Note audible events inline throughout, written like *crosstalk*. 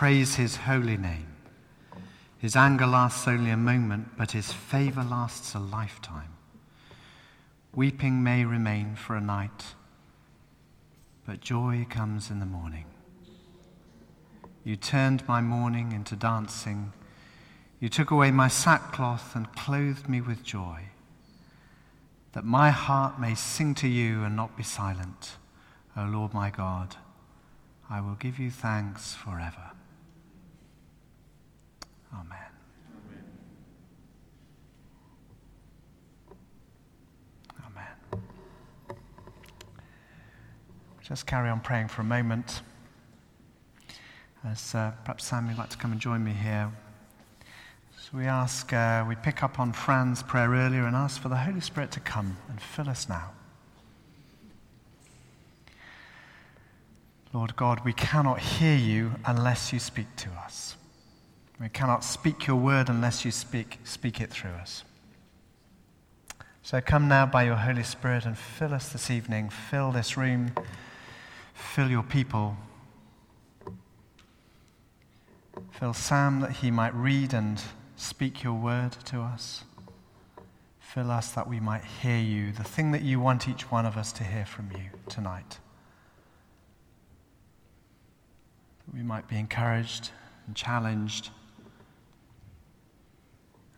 praise his holy name. His anger lasts only a moment, but his favor lasts a lifetime. Weeping may remain for a night, but joy comes in the morning. You turned my mourning into dancing. You took away my sackcloth and clothed me with joy, that my heart may sing to you and not be silent, O Lord my God. I will give you thanks forever. Amen. Amen. Just carry on praying for a moment. As uh, perhaps Sam, you'd like to come and join me here. So we ask, uh, we pick up on Fran's prayer earlier and ask for the Holy Spirit to come and fill us now. Lord God, we cannot hear you unless you speak to us. We cannot speak your word unless you speak, speak it through us. So come now by your Holy Spirit and fill us this evening, fill this room, fill your people. Fill Sam that he might read and speak your word to us. Fill us that we might hear you, the thing that you want each one of us to hear from you tonight. That we might be encouraged and challenged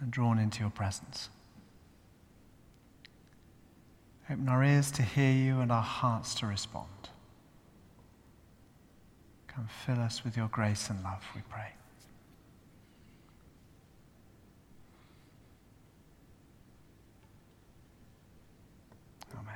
and drawn into your presence. Open our ears to hear you and our hearts to respond. Come fill us with your grace and love, we pray. Amen.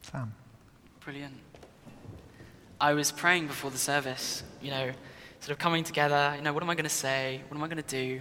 Sam. Brilliant. I was praying before the service, you know, sort of coming together, you know, what am I going to say? What am I going to do?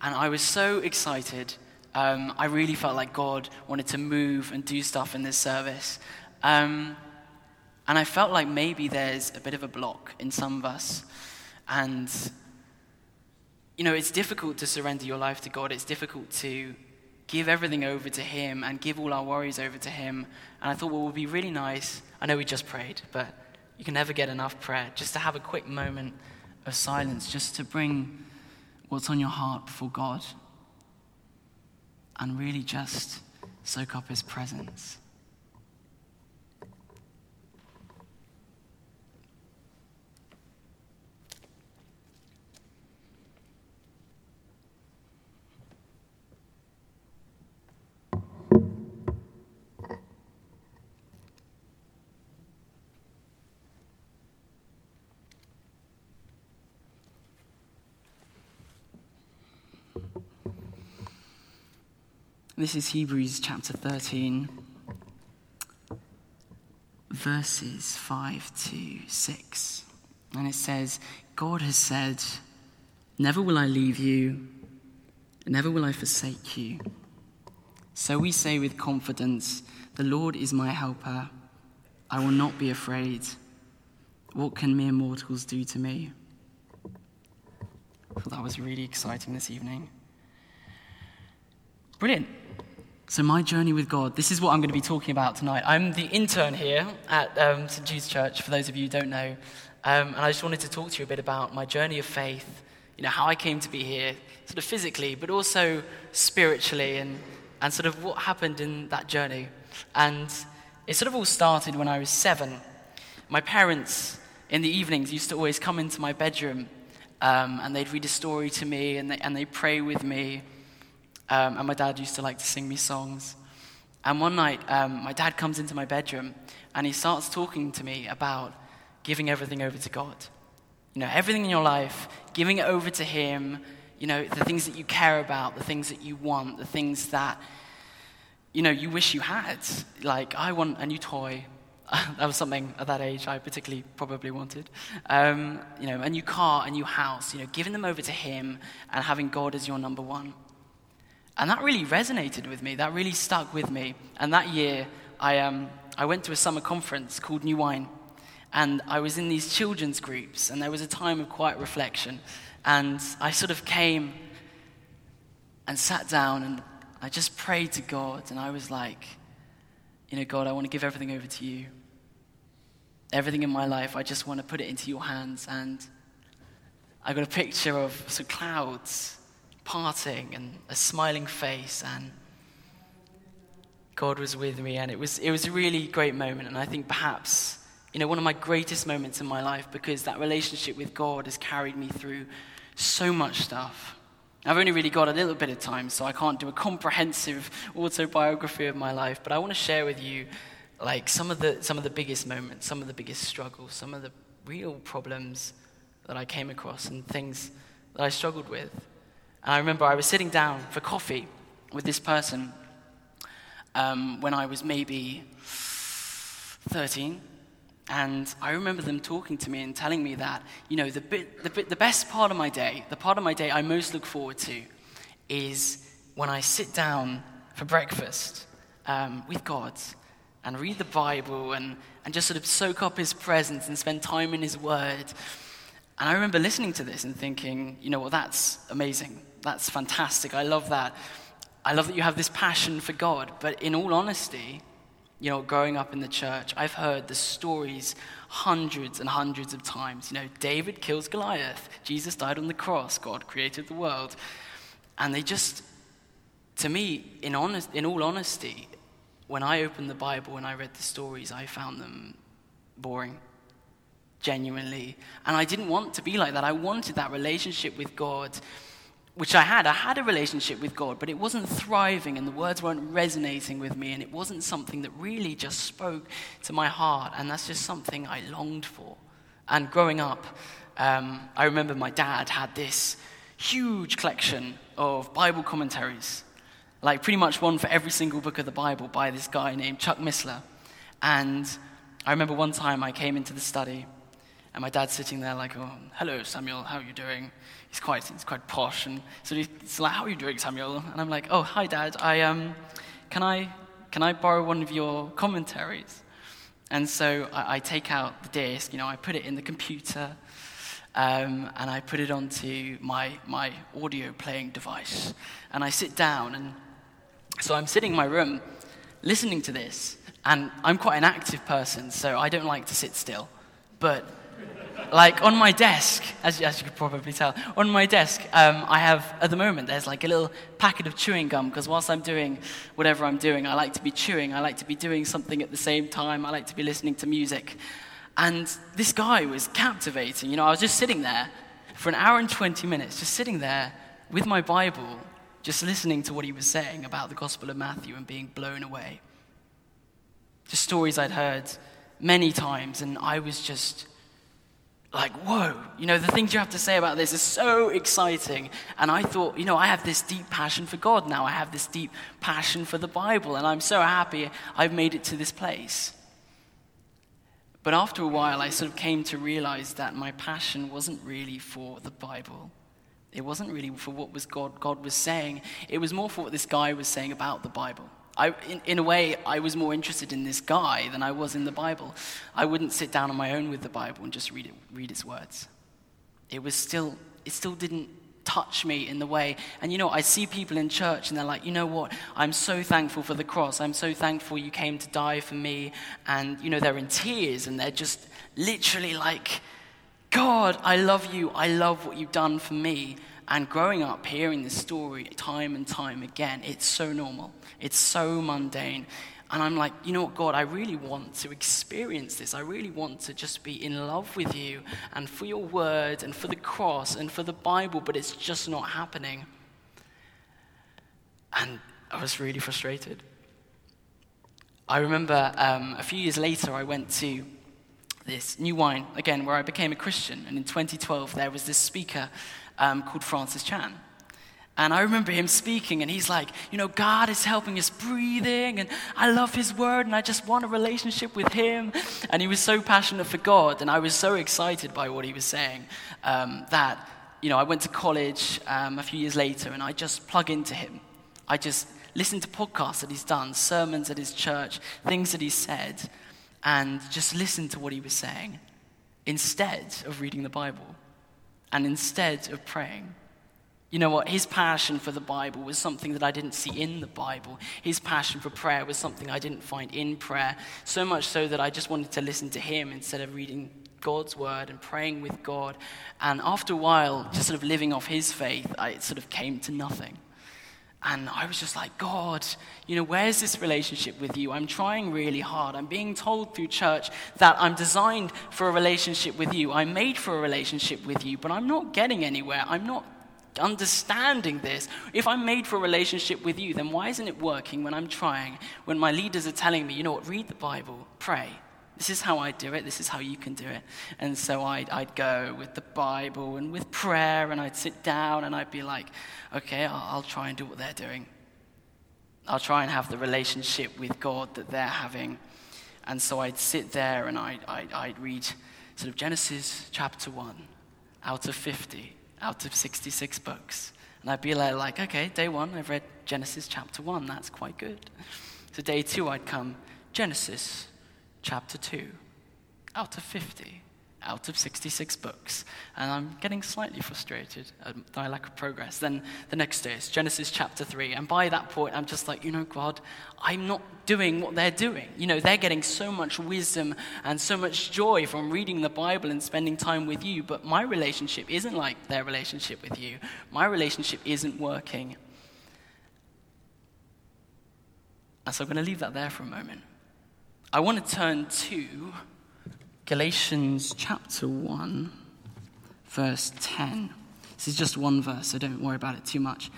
And I was so excited. Um, I really felt like God wanted to move and do stuff in this service. Um, and I felt like maybe there's a bit of a block in some of us. And, you know, it's difficult to surrender your life to God. It's difficult to give everything over to Him and give all our worries over to Him. And I thought, well, it would be really nice. I know we just prayed, but you can never get enough prayer just to have a quick moment of silence, just to bring what's on your heart before God and really just soak up His presence. This is Hebrews chapter 13, verses 5 to 6. And it says, God has said, Never will I leave you, never will I forsake you. So we say with confidence, The Lord is my helper. I will not be afraid. What can mere mortals do to me? Well, that was really exciting this evening. Brilliant. So, my journey with God, this is what I'm going to be talking about tonight. I'm the intern here at um, St. Jude's Church, for those of you who don't know. Um, and I just wanted to talk to you a bit about my journey of faith, you know, how I came to be here, sort of physically, but also spiritually, and, and sort of what happened in that journey. And it sort of all started when I was seven. My parents, in the evenings, used to always come into my bedroom um, and they'd read a story to me and they, and they pray with me. Um, and my dad used to like to sing me songs. And one night, um, my dad comes into my bedroom and he starts talking to me about giving everything over to God. You know, everything in your life, giving it over to Him, you know, the things that you care about, the things that you want, the things that, you know, you wish you had. Like, I want a new toy. *laughs* that was something at that age I particularly probably wanted. Um, you know, a new car, a new house, you know, giving them over to Him and having God as your number one. And that really resonated with me. That really stuck with me. And that year, I, um, I went to a summer conference called New Wine. And I was in these children's groups, and there was a time of quiet reflection. And I sort of came and sat down, and I just prayed to God. And I was like, you know, God, I want to give everything over to you. everything in my life, I just want to put it into your hands. And I got a picture of some clouds parting and a smiling face, and God was with me. And it was, it was a really great moment. And I think perhaps, you know, one of my greatest moments in my life because that relationship with God has carried me through so much stuff. I've only really got a little bit of time, so I can't do a comprehensive *laughs* autobiography of my life, but I want to share with you like some of the some of the biggest moments, some of the biggest struggles, some of the real problems that I came across and things that I struggled with. And I remember I was sitting down for coffee with this person um, when I was maybe 13, and I remember them talking to me and telling me that, you know, the, bit, the, bit, the best part of my day, the part of my day I most look forward to, is when I sit down for breakfast um, with God and read the Bible and, and just sort of soak up His presence and spend time in His Word. And I remember listening to this and thinking, you know what, well, that's amazing. That's fantastic. I love that. I love that you have this passion for God. But in all honesty, you know, growing up in the church, I've heard the stories hundreds and hundreds of times. You know, David kills Goliath, Jesus died on the cross, God created the world. And they just, to me, in, honest, in all honesty, when I opened the Bible and I read the stories, I found them boring, genuinely. And I didn't want to be like that. I wanted that relationship with God which I had. I had a relationship with God, but it wasn't thriving and the words weren't resonating with me and it wasn't something that really just spoke to my heart. And that's just something I longed for. And growing up, um, I remember my dad had this huge collection of Bible commentaries, like pretty much one for every single book of the Bible by this guy named Chuck Missler. And I remember one time I came into the study and my dad's sitting there like, oh, hello, Samuel, how are you doing? he's quite, he's quite posh. And so he's like, how are you doing, Samuel? And I'm like, oh, hi, Dad. I, um, can, I, can I borrow one of your commentaries? And so I, I take out the disc, you know, I put it in the computer, um, and I put it onto my, my audio playing device. And I sit down, and so I'm sitting in my room listening to this, and I'm quite an active person, so I don't like to sit still. But like on my desk, as, as you could probably tell, on my desk, um, I have, at the moment, there's like a little packet of chewing gum because whilst I'm doing whatever I'm doing, I like to be chewing. I like to be doing something at the same time. I like to be listening to music. And this guy was captivating. You know, I was just sitting there for an hour and 20 minutes, just sitting there with my Bible, just listening to what he was saying about the Gospel of Matthew and being blown away. Just stories I'd heard many times, and I was just like, whoa, you know, the things you have to say about this is so exciting. And I thought, you know, I have this deep passion for God now. I have this deep passion for the Bible. And I'm so happy I've made it to this place. But after a while, I sort of came to realize that my passion wasn't really for the Bible. It wasn't really for what was God, God was saying. It was more for what this guy was saying about the Bible. I, in, in, a way, I was more interested in this guy than I was in the Bible. I wouldn't sit down on my own with the Bible and just read, it, read its words. It was still, it still didn't touch me in the way. And you know, I see people in church and they're like, you know what? I'm so thankful for the cross. I'm so thankful you came to die for me. And, you know, they're in tears and they're just literally like, God, I love you. I love what you've done for me. And growing up hearing this story time and time again, it's so normal. It's so mundane. And I'm like, you know what, God, I really want to experience this. I really want to just be in love with you and for your word and for the cross and for the Bible, but it's just not happening. And I was really frustrated. I remember um, a few years later, I went to this new wine, again, where I became a Christian. And in 2012, there was this speaker um, called Francis Chan. And I remember him speaking, and he's like, You know, God is helping us breathing, and I love his word, and I just want a relationship with him. And he was so passionate for God, and I was so excited by what he was saying um, that, you know, I went to college um, a few years later, and I just plug into him. I just listened to podcasts that he's done, sermons at his church, things that he said, and just listened to what he was saying instead of reading the Bible and instead of praying. You know what? His passion for the Bible was something that I didn't see in the Bible. His passion for prayer was something I didn't find in prayer. So much so that I just wanted to listen to him instead of reading God's word and praying with God. And after a while, just sort of living off his faith, I, it sort of came to nothing. And I was just like, God, you know, where's this relationship with you? I'm trying really hard. I'm being told through church that I'm designed for a relationship with you. I'm made for a relationship with you, but I'm not getting anywhere. I'm not understanding this. If I'm made for a relationship with you, then why isn't it working when I'm trying? When my leaders are telling me, you know what, read the Bible, pray. This is how I do it. This is how you can do it. And so I'd, I'd go with the Bible and with prayer, and I'd sit down and I'd be like, okay, I'll, I'll try and do what they're doing. I'll try and have the relationship with God that they're having. And so I'd sit there and I'd, I'd, I'd read sort of Genesis chapter 1 out of 50 out of 66 books. And I'd be like, okay, day one, I've read Genesis chapter 1. That's quite good. So day two, I'd come, Genesis chapter 2, out of 50, out of 66 books. And I'm getting slightly frustrated at my lack of progress. Then the next day is Genesis chapter 3. And by that point, I'm just like, you know, God, I'm not doing what they're doing. You know, they're getting so much wisdom and so much joy from reading the Bible and spending time with you. But my relationship isn't like their relationship with you, my relationship isn't working. And so I'm going to leave that there for a moment. I want to turn to Galatians chapter 1, verse 10. This is just one verse, so don't worry about it too much.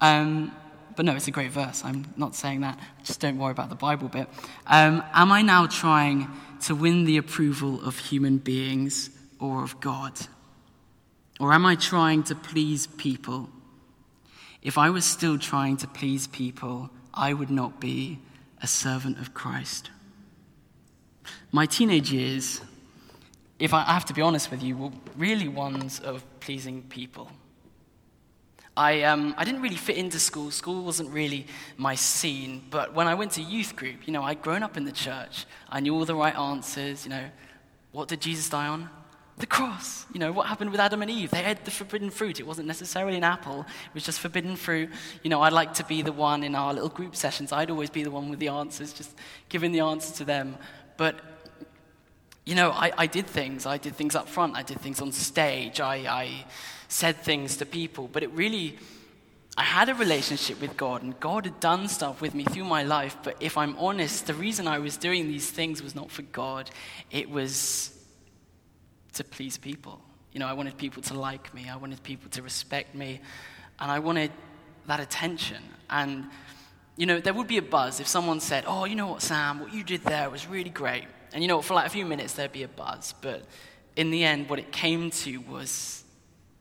Um, but no, it's a great verse. I'm not saying that. Just don't worry about the Bible bit. Um, am I now trying to win the approval of human beings or of God? Or am I trying to please people? If I was still trying to please people, I would not be a servant of Christ. My teenage years, if I have to be honest with you, were really ones of pleasing people. I, um, I didn't really fit into school. School wasn't really my scene. But when I went to youth group, you know, I'd grown up in the church. I knew all the right answers. You know, what did Jesus die on? The cross. You know, what happened with Adam and Eve? They ate the forbidden fruit. It wasn't necessarily an apple, it was just forbidden fruit. You know, I'd like to be the one in our little group sessions. I'd always be the one with the answers, just giving the answer to them. But you know, I, I did things. I did things up front. I did things on stage. I, I said things to people. But it really, I had a relationship with God, and God had done stuff with me through my life. But if I'm honest, the reason I was doing these things was not for God, it was to please people. You know, I wanted people to like me, I wanted people to respect me, and I wanted that attention. And, you know, there would be a buzz if someone said, Oh, you know what, Sam, what you did there was really great. And you know, for like a few minutes, there'd be a buzz. But in the end, what it came to was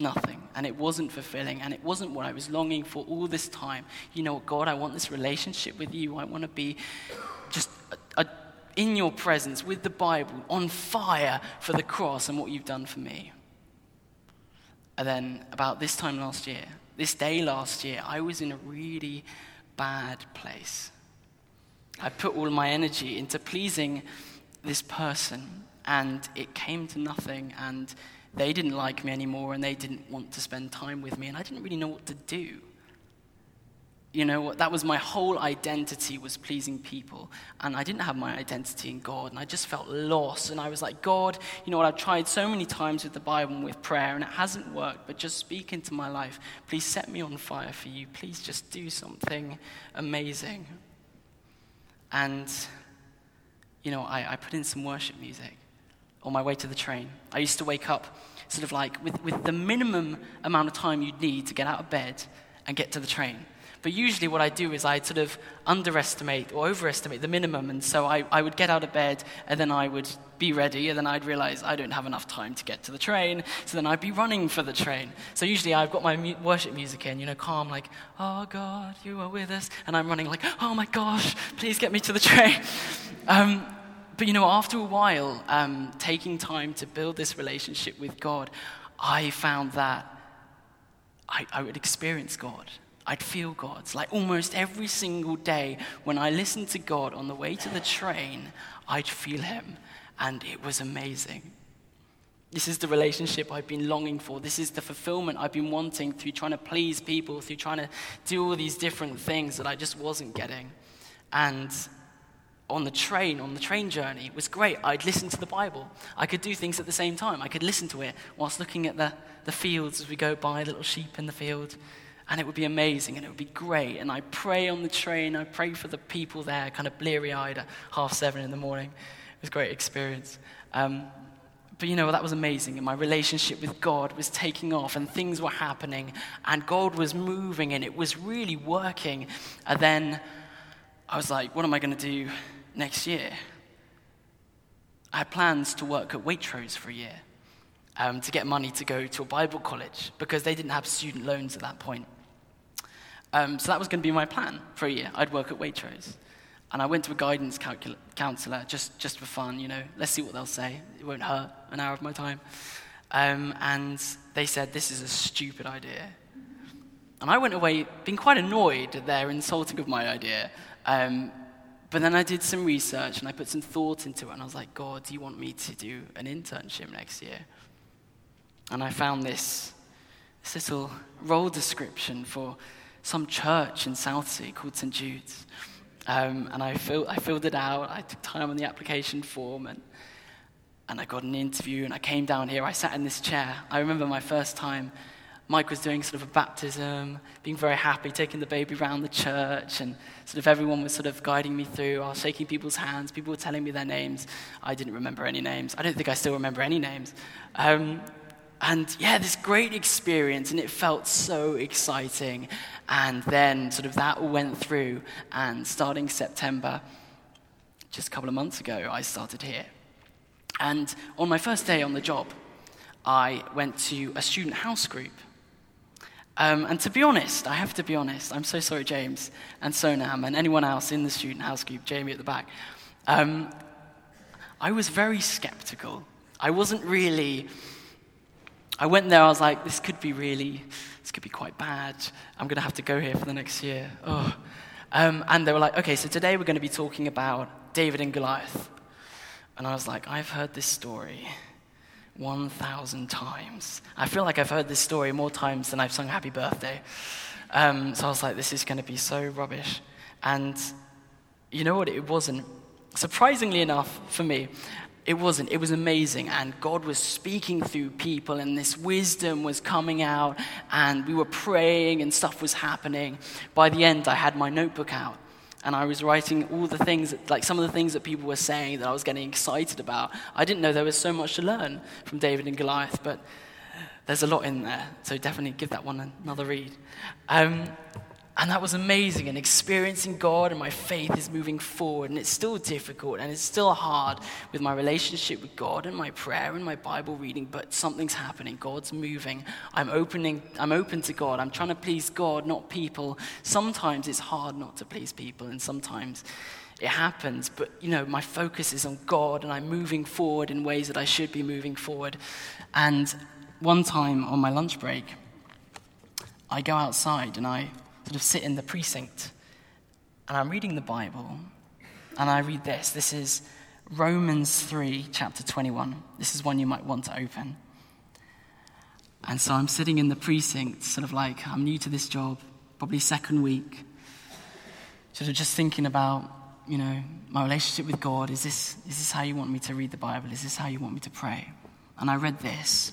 nothing. And it wasn't fulfilling. And it wasn't what I was longing for all this time. You know, God, I want this relationship with you. I want to be just a, a, in your presence with the Bible, on fire for the cross and what you've done for me. And then, about this time last year, this day last year, I was in a really bad place. I put all my energy into pleasing this person, and it came to nothing, and they didn't like me anymore, and they didn't want to spend time with me, and I didn't really know what to do. You know, that was my whole identity was pleasing people, and I didn't have my identity in God, and I just felt lost, and I was like, God, you know what, I've tried so many times with the Bible and with prayer, and it hasn't worked, but just speak into my life. Please set me on fire for you. Please just do something amazing. And you know, I, I put in some worship music on my way to the train. I used to wake up sort of like with, with the minimum amount of time you'd need to get out of bed and get to the train. But usually, what I do is I sort of underestimate or overestimate the minimum. And so I, I would get out of bed and then I would be ready. And then I'd realize I don't have enough time to get to the train. So then I'd be running for the train. So usually, I've got my mu- worship music in, you know, calm, like, oh God, you are with us. And I'm running, like, oh my gosh, please get me to the train. *laughs* Um, but you know, after a while, um, taking time to build this relationship with God, I found that I, I would experience God. I'd feel God's. Like almost every single day when I listened to God on the way to the train, I'd feel Him. And it was amazing. This is the relationship I've been longing for. This is the fulfillment I've been wanting through trying to please people, through trying to do all these different things that I just wasn't getting. And on the train, on the train journey, it was great. I'd listen to the Bible. I could do things at the same time. I could listen to it whilst looking at the, the fields as we go by, little sheep in the field. And it would be amazing and it would be great. And I pray on the train. I pray for the people there, kind of bleary eyed at half seven in the morning. It was a great experience. Um, but you know, that was amazing. And my relationship with God was taking off and things were happening and God was moving and it was really working. And then I was like, what am I going to do next year? I had plans to work at Waitrose for a year um, to get money to go to a Bible college because they didn't have student loans at that point. Um, so that was going to be my plan for a year. I'd work at Waitrose. And I went to a guidance calcul- counselor just, just for fun, you know, let's see what they'll say. It won't hurt an hour of my time. Um, and they said, this is a stupid idea. And I went away being quite annoyed at their insulting of my idea. Um, but then I did some research and I put some thought into it. And I was like, God, do you want me to do an internship next year? And I found this, this little role description for some church in Southsea called St. Jude's. Um, and I, fill, I filled it out. I took time on the application form and, and I got an interview. And I came down here. I sat in this chair. I remember my first time. Mike was doing sort of a baptism, being very happy, taking the baby around the church, and sort of everyone was sort of guiding me through. I was shaking people's hands. People were telling me their names. I didn't remember any names. I don't think I still remember any names. Um, and yeah, this great experience, and it felt so exciting. And then, sort of, that went through, and starting September, just a couple of months ago, I started here. And on my first day on the job, I went to a student house group. Um, and to be honest, I have to be honest, I'm so sorry, James and Sonam, and anyone else in the student house group, Jamie at the back. Um, I was very skeptical. I wasn't really I went there, I was like, this could be really, this could be quite bad. I'm going to have to go here for the next year. Oh. Um, and they were like, okay, so today we're going to be talking about David and Goliath. And I was like, I've heard this story 1,000 times. I feel like I've heard this story more times than I've sung Happy Birthday. Um, so I was like, this is going to be so rubbish. And you know what? It wasn't. Surprisingly enough for me, it wasn't. It was amazing. And God was speaking through people, and this wisdom was coming out, and we were praying, and stuff was happening. By the end, I had my notebook out, and I was writing all the things, that, like some of the things that people were saying that I was getting excited about. I didn't know there was so much to learn from David and Goliath, but there's a lot in there. So definitely give that one another read. Um, and that was amazing. And experiencing God and my faith is moving forward. And it's still difficult and it's still hard with my relationship with God and my prayer and my Bible reading, but something's happening. God's moving. I'm opening, I'm open to God. I'm trying to please God, not people. Sometimes it's hard not to please people, and sometimes it happens. But you know, my focus is on God and I'm moving forward in ways that I should be moving forward. And one time on my lunch break, I go outside and I sort of sit in the precinct and I'm reading the Bible and I read this. This is Romans 3, chapter 21. This is one you might want to open. And so I'm sitting in the precinct, sort of like I'm new to this job, probably second week, sort of just thinking about, you know, my relationship with God. Is this, is this how you want me to read the Bible? Is this how you want me to pray? And I read this.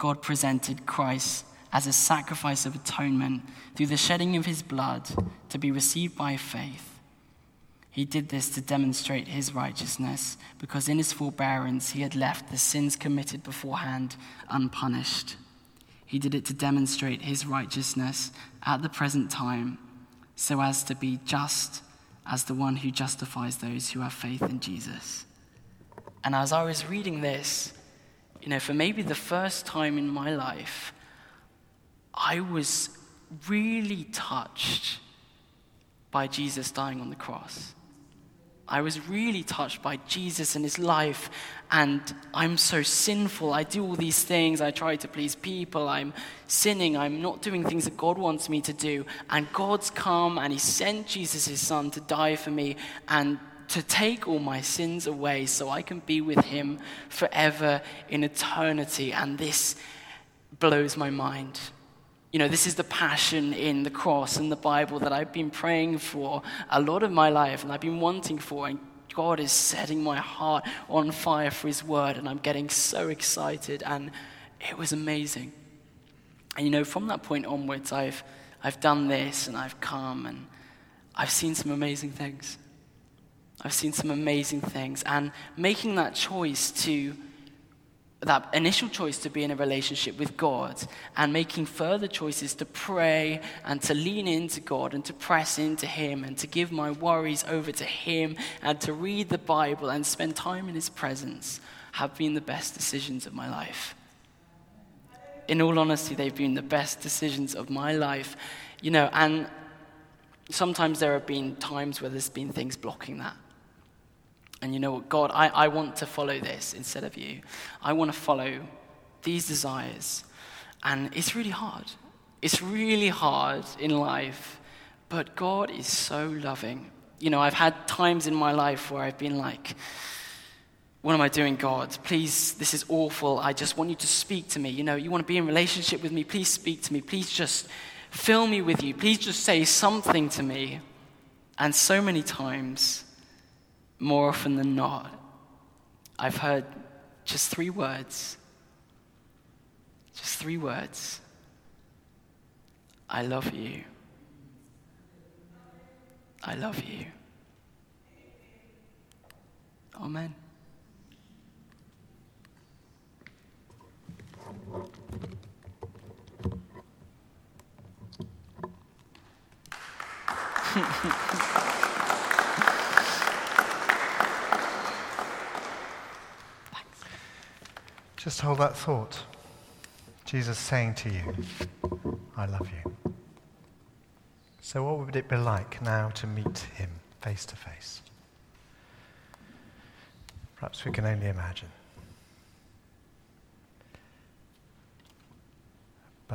God presented Christ as a sacrifice of atonement through the shedding of his blood to be received by faith. He did this to demonstrate his righteousness because in his forbearance he had left the sins committed beforehand unpunished. He did it to demonstrate his righteousness at the present time so as to be just as the one who justifies those who have faith in Jesus. And as I was reading this, You know, for maybe the first time in my life, I was really touched by Jesus dying on the cross. I was really touched by Jesus and his life, and I'm so sinful. I do all these things. I try to please people. I'm sinning. I'm not doing things that God wants me to do. And God's come and he sent Jesus, his son, to die for me and to take all my sins away so I can be with him forever in eternity. And this blows my mind. You know, this is the passion in the cross and the Bible that I've been praying for a lot of my life and I've been wanting for. And God is setting my heart on fire for His word. And I'm getting so excited. And it was amazing. And you know, from that point onwards, I've, I've done this and I've come and I've seen some amazing things. I've seen some amazing things. And making that choice to that initial choice to be in a relationship with God and making further choices to pray and to lean into God and to press into Him and to give my worries over to Him and to read the Bible and spend time in His presence have been the best decisions of my life. In all honesty, they've been the best decisions of my life. You know, and sometimes there have been times where there's been things blocking that. And you know what, God, I, I want to follow this instead of you. I want to follow these desires. And it's really hard. It's really hard in life, but God is so loving. You know, I've had times in my life where I've been like, what am I doing, God? Please, this is awful. I just want you to speak to me. You know, you want to be in relationship with me. Please speak to me. Please just fill me with you. Please just say something to me. And so many times, more often than not, I've heard just three words. Just three words. I love you. I love you. Amen. Just hold that thought. Jesus saying to you, I love you. So, what would it be like now to meet him face to face? Perhaps we can only imagine.